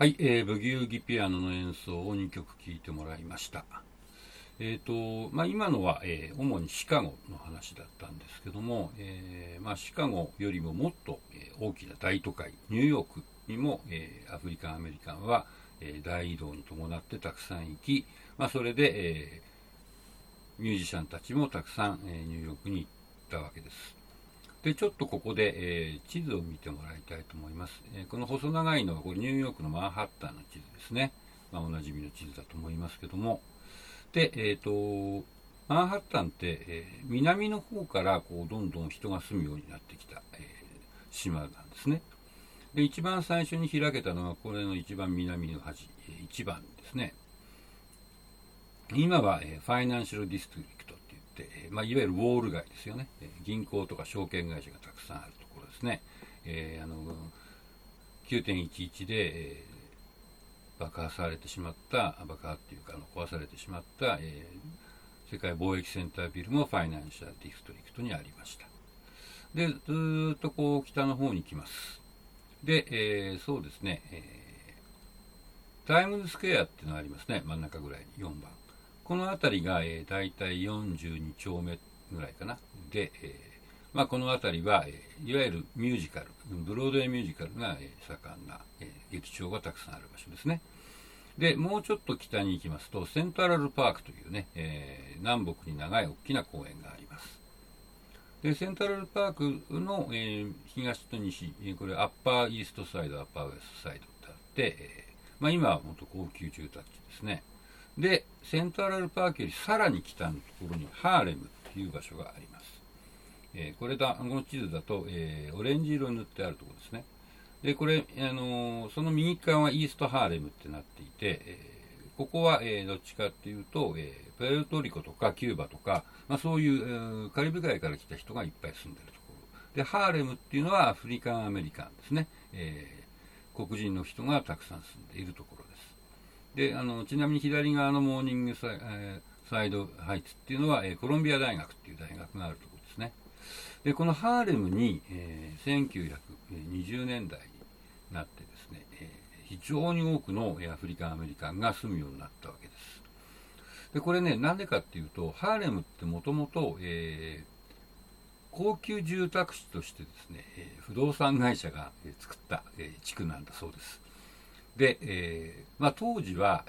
はい、えー、ブギウギピアノの演奏を2曲聴いてもらいました。えーとまあ、今のは、えー主にシカゴの話だったんですけども、えーまあ、シカゴよりももっと、えー大きな大都会ニューヨークにも、えアフリカンアメリカンは、え大移動に伴ってたくさん行き、まあ、それで、えミュージシャンたちもたくさん、えニューヨークに行ったわけです。でちょっとここで、えー地図を見てもらいたいと思います。えーこの細長いのはこれニューヨークのマンハッタンの地図ですね。まあ、おなじみの地図だと思いますけども。で、えっ、と、マンハッタンって、えー南の方からこうどんどん人が住むようになってきた、えー島なんですね。で、一番最初に開けたのはこれの一番南の端、えー一番ですね。今は、えーファイナンシャルディストリクトて、まあ、いわゆるウォール街ですよね、銀行とか証券会社がたくさんあるところですね、えーあの9.11で、えー爆破されてしまった爆破っていうかあの壊されてしまった、えー世界貿易センタービルもファイナンシャルディストリクトにありました。でずっとこう北の方に行きます。で、えーそうですね、えータイムズスクエアっていうのがありますね。真ん中ぐらいに。4番。この辺りが、えー、大体42丁目ぐらいかな。で、えーまあ、この辺りは、えーいわゆるミュージカル、ブロードウェイミュージカルが、えー盛んな、えー劇場がたくさんある場所ですね。で、もうちょっと北に行きますと、セントラルパークというね、えー南北に長い大きな公園があります。で、セントラルパークの、えー東と西、これアッパーイーストサイド、アッパーウエストサイドってあって、えまあ、今はもっと高級住宅地ですね。で、セントラルパークよりさらに北のところにハーレムという場所があります。えーこれだ、この地図だと、えーオレンジ色に塗ってあるところですね。で、これ、あのーその右側はイーストハーレムってなっていて、えここは、えどっちかっていうと、えープエルトリコとかキューバとか、まあ、そういう、えーカリブ海から来た人がいっぱい住んでるところ。で、ハーレムっていうのはアフリカンアメリカンですね。えー黒人の人がたくさん住んでいるところです。であのちなみに左側のモーニングサイ,、えーサイドハイツっていうのは、えーコロンビア大学っていう大学があるところですね。でこのハーレムに、えー1920年代になってですね、えー非常に多くのアフリカンアメリカンが住むようになったわけです。でこれねなんでかっていうとハーレムってもともと高級住宅地としてですね、えー不動産会社が作った、えー地区なんだそうです。で、えーまあ、当時は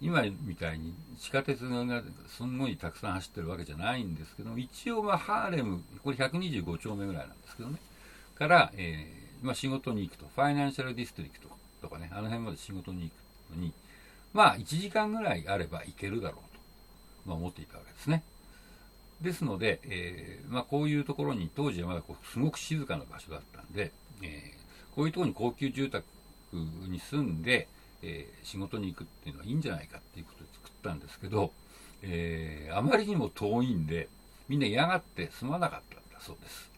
今みたいに地下鉄がすんごいたくさん走ってるわけじゃないんですけど一応まハーレムこれ125丁目ぐらいなんですけどね。から、えーまあ、仕事に行くとファイナンシャルディストリクトとかねあの辺まで仕事に行くのにまあ1時間ぐらいあれば行けるだろうと、まあ、思っていたわけですね。ですので、えーまあ、こういうところに当時はまだこうすごく静かな場所だったんで、えーこういうところに高級住宅に住んで、えー仕事に行くっていうのはいいんじゃないかっていうことで作ったんですけど、えーあまりにも遠いんでみんな嫌がって住まなかったんだそうです、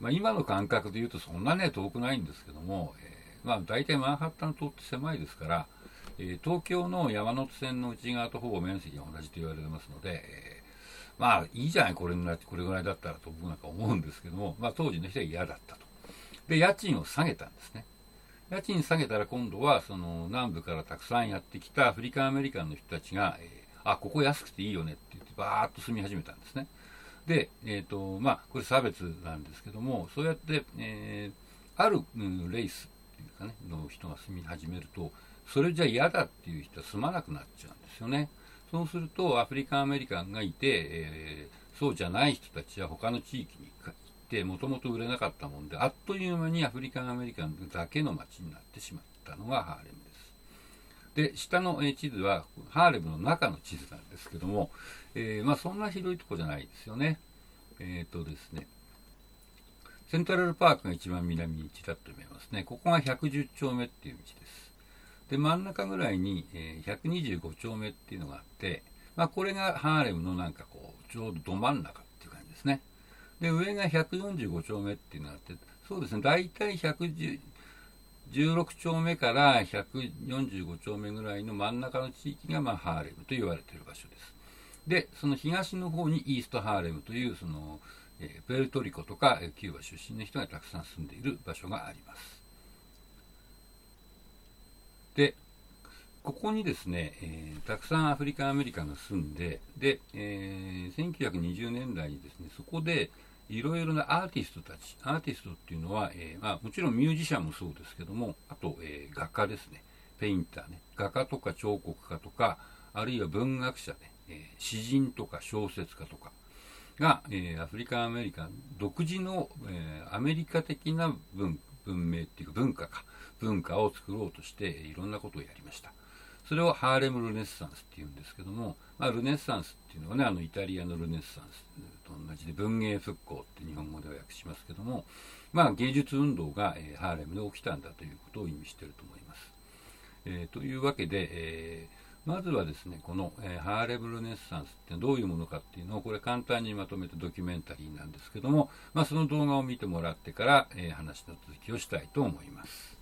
まあ、今の感覚で言うとそんなね遠くないんですけども、えーまあ、大体マンハッタン島って狭いですから、え東京の山手線の内側とほぼ面積が同じと言われてますので、えまあいいじゃないこれぐらいこれぐらいだったらと僕なんか思うんですけども、まあ、当時の人は嫌だったと。で家賃を下げたんですね。家賃下げたら今度はその南部からたくさんやってきたアフリカンアメリカンの人たちが、えーあここ安くていいよねって言ってバーッと住み始めたんですね。で、えーとまあ、これ差別なんですけどもそうやって、えーある、レイスっていうかねの人が住み始めるとそれじゃ嫌だっていう人は住まなくなっちゃうんですよね。そうするとアフリカンアメリカンがいて、えーそうじゃない人たちは他の地域にてもともと売れなかったもんであっという間にアフリカンアメリカンだけの街になってしまったのがハーレムです。で下の地図はハーレムの中の地図なんですけども、えーまあ、そんな広いとこじゃないですよね。えっ、とですね。セントラルパークが一番南にちらっと見えますね。ここが110丁目っていう道です。で真ん中ぐらいに、え125丁目っていうのがあって、まあ、これがハーレムのなんかこうちょうどど真ん中っていう感じですね。で上が145丁目っていうのがあってそうですね大体116丁目から145丁目ぐらいの真ん中の地域が、まあ、ハーレムと言われている場所です。でその東の方にイーストハーレムというその、えプエルトリコとかえキューバ出身の人がたくさん住んでいる場所があります。でここにですね、えー、たくさんアフリカンアメリカンが住んで、で、えー、1920年代にですね、そこでいろいろなアーティストたち、アーティストっていうのは、えー、まあ、もちろんミュージシャンもそうですけども、あと、え画家ですね、ペインターね、画家とか彫刻家とか、あるいは文学者ね、え詩人とか小説家とかが、えアフリカンアメリカン独自の、えアメリカ的な文文明っていうか文化か、文化を作ろうとしていろんなことをやりました。それをハーレム・ルネッサンスっていうんですけども、まあ、ルネッサンスっていうのはね、あのイタリアのルネッサンスと同じで文芸復興って日本語では訳しますけども、まあ、芸術運動が、え、ハーレムで起きたんだということを意味していると思います。えー、というわけで、えー、まずはですね、この、えー、ハーレム・ルネッサンスってどういうものかっていうのを、これ簡単にまとめたドキュメンタリーなんですけども、まあ、その動画を見てもらってから、え話の続きをしたいと思います。